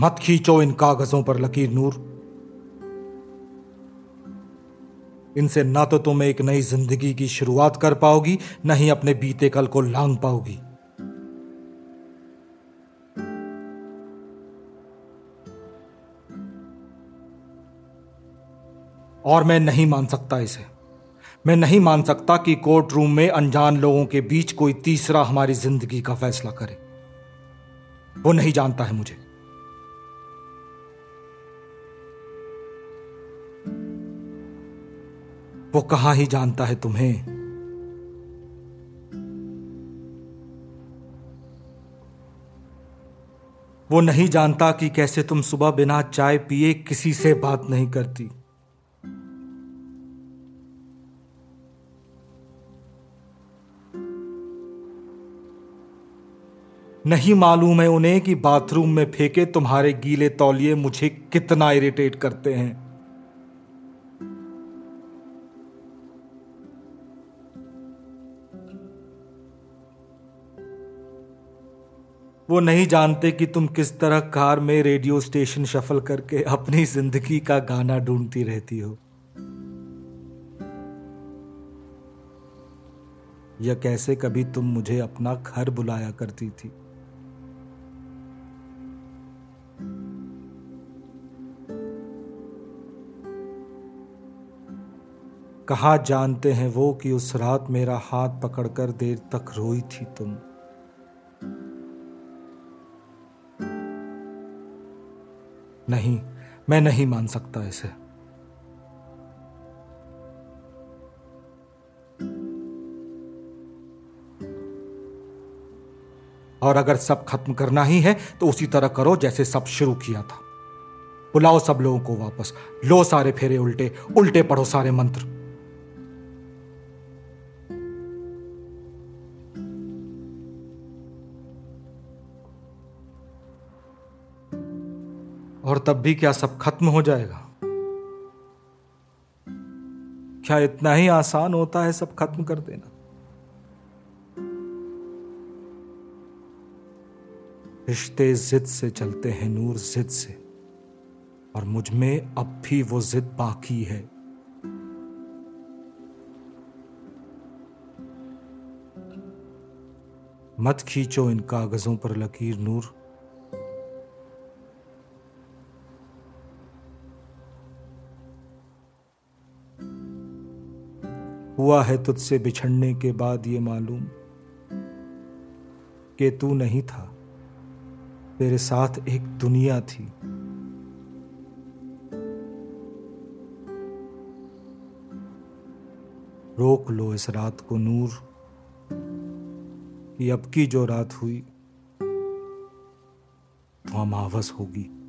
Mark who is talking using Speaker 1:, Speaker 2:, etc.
Speaker 1: मत खींचो इन कागजों पर लकीर नूर। इनसे ना तो तुम एक नई ज़िंदगी की शुरुआत कर पाओगी, न ही अपने बीते कल को लांग पाओगी। और मैं नहीं मान सकता इसे। मैं नहीं मान सकता कि कोर्ट रूम में अनजान लोगों के बीच कोई तीसरा हमारी ज़िंदगी का फैसला करे। वो नहीं जानता है मुझे। वो कहाँ ही जानता है तुम्हें? वो नहीं जानता कि कैसे तुम सुबह बिना चाय पिए किसी से बात नहीं करती। नहीं मालूम है उन्हें कि बाथरूम में फेंके तुम्हारे गीले तौलिए मुझे कितना इरिटेट करते हैं। वो नहीं जानते कि तुम किस तरह कार में रेडियो स्टेशन शफल करके अपनी ज़िंदगी का गाना ढूंढती रहती हो। या कैसे कभी तुम मुझे अपना घर बुलाया करती थी। कहा जानते हैं वो कि उस रात मेरा हाथ पकड़कर देर तक रोई थी तुम? नहीं, मैं नहीं मान सकता इसे। और अगर सब खत्म करना ही है तो उसी तरह करो जैसे सब शुरू किया था। बुलाओ सब लोगों को वापस। लो सारे फेरे, उल्टे उल्टे पढ़ो सारे मंत्र। और तब भी क्या सब खत्म हो जाएगा? क्या इतना ही आसान होता है सब खत्म कर देना? रिश्ते जिद से चलते हैं, नूर जिद से। और मुझमें अब भी वो जिद बाकी है। मत खींचो इन कागजों पर लकीर, नूर। हुआ है तुझसे बिछड़ने के बाद ये मालूम कि तू नहीं था। तेरे साथ एक दुनिया थी। रोक लो इस रात को नूर कि अब की जो रात हुई तो अमावस होगी।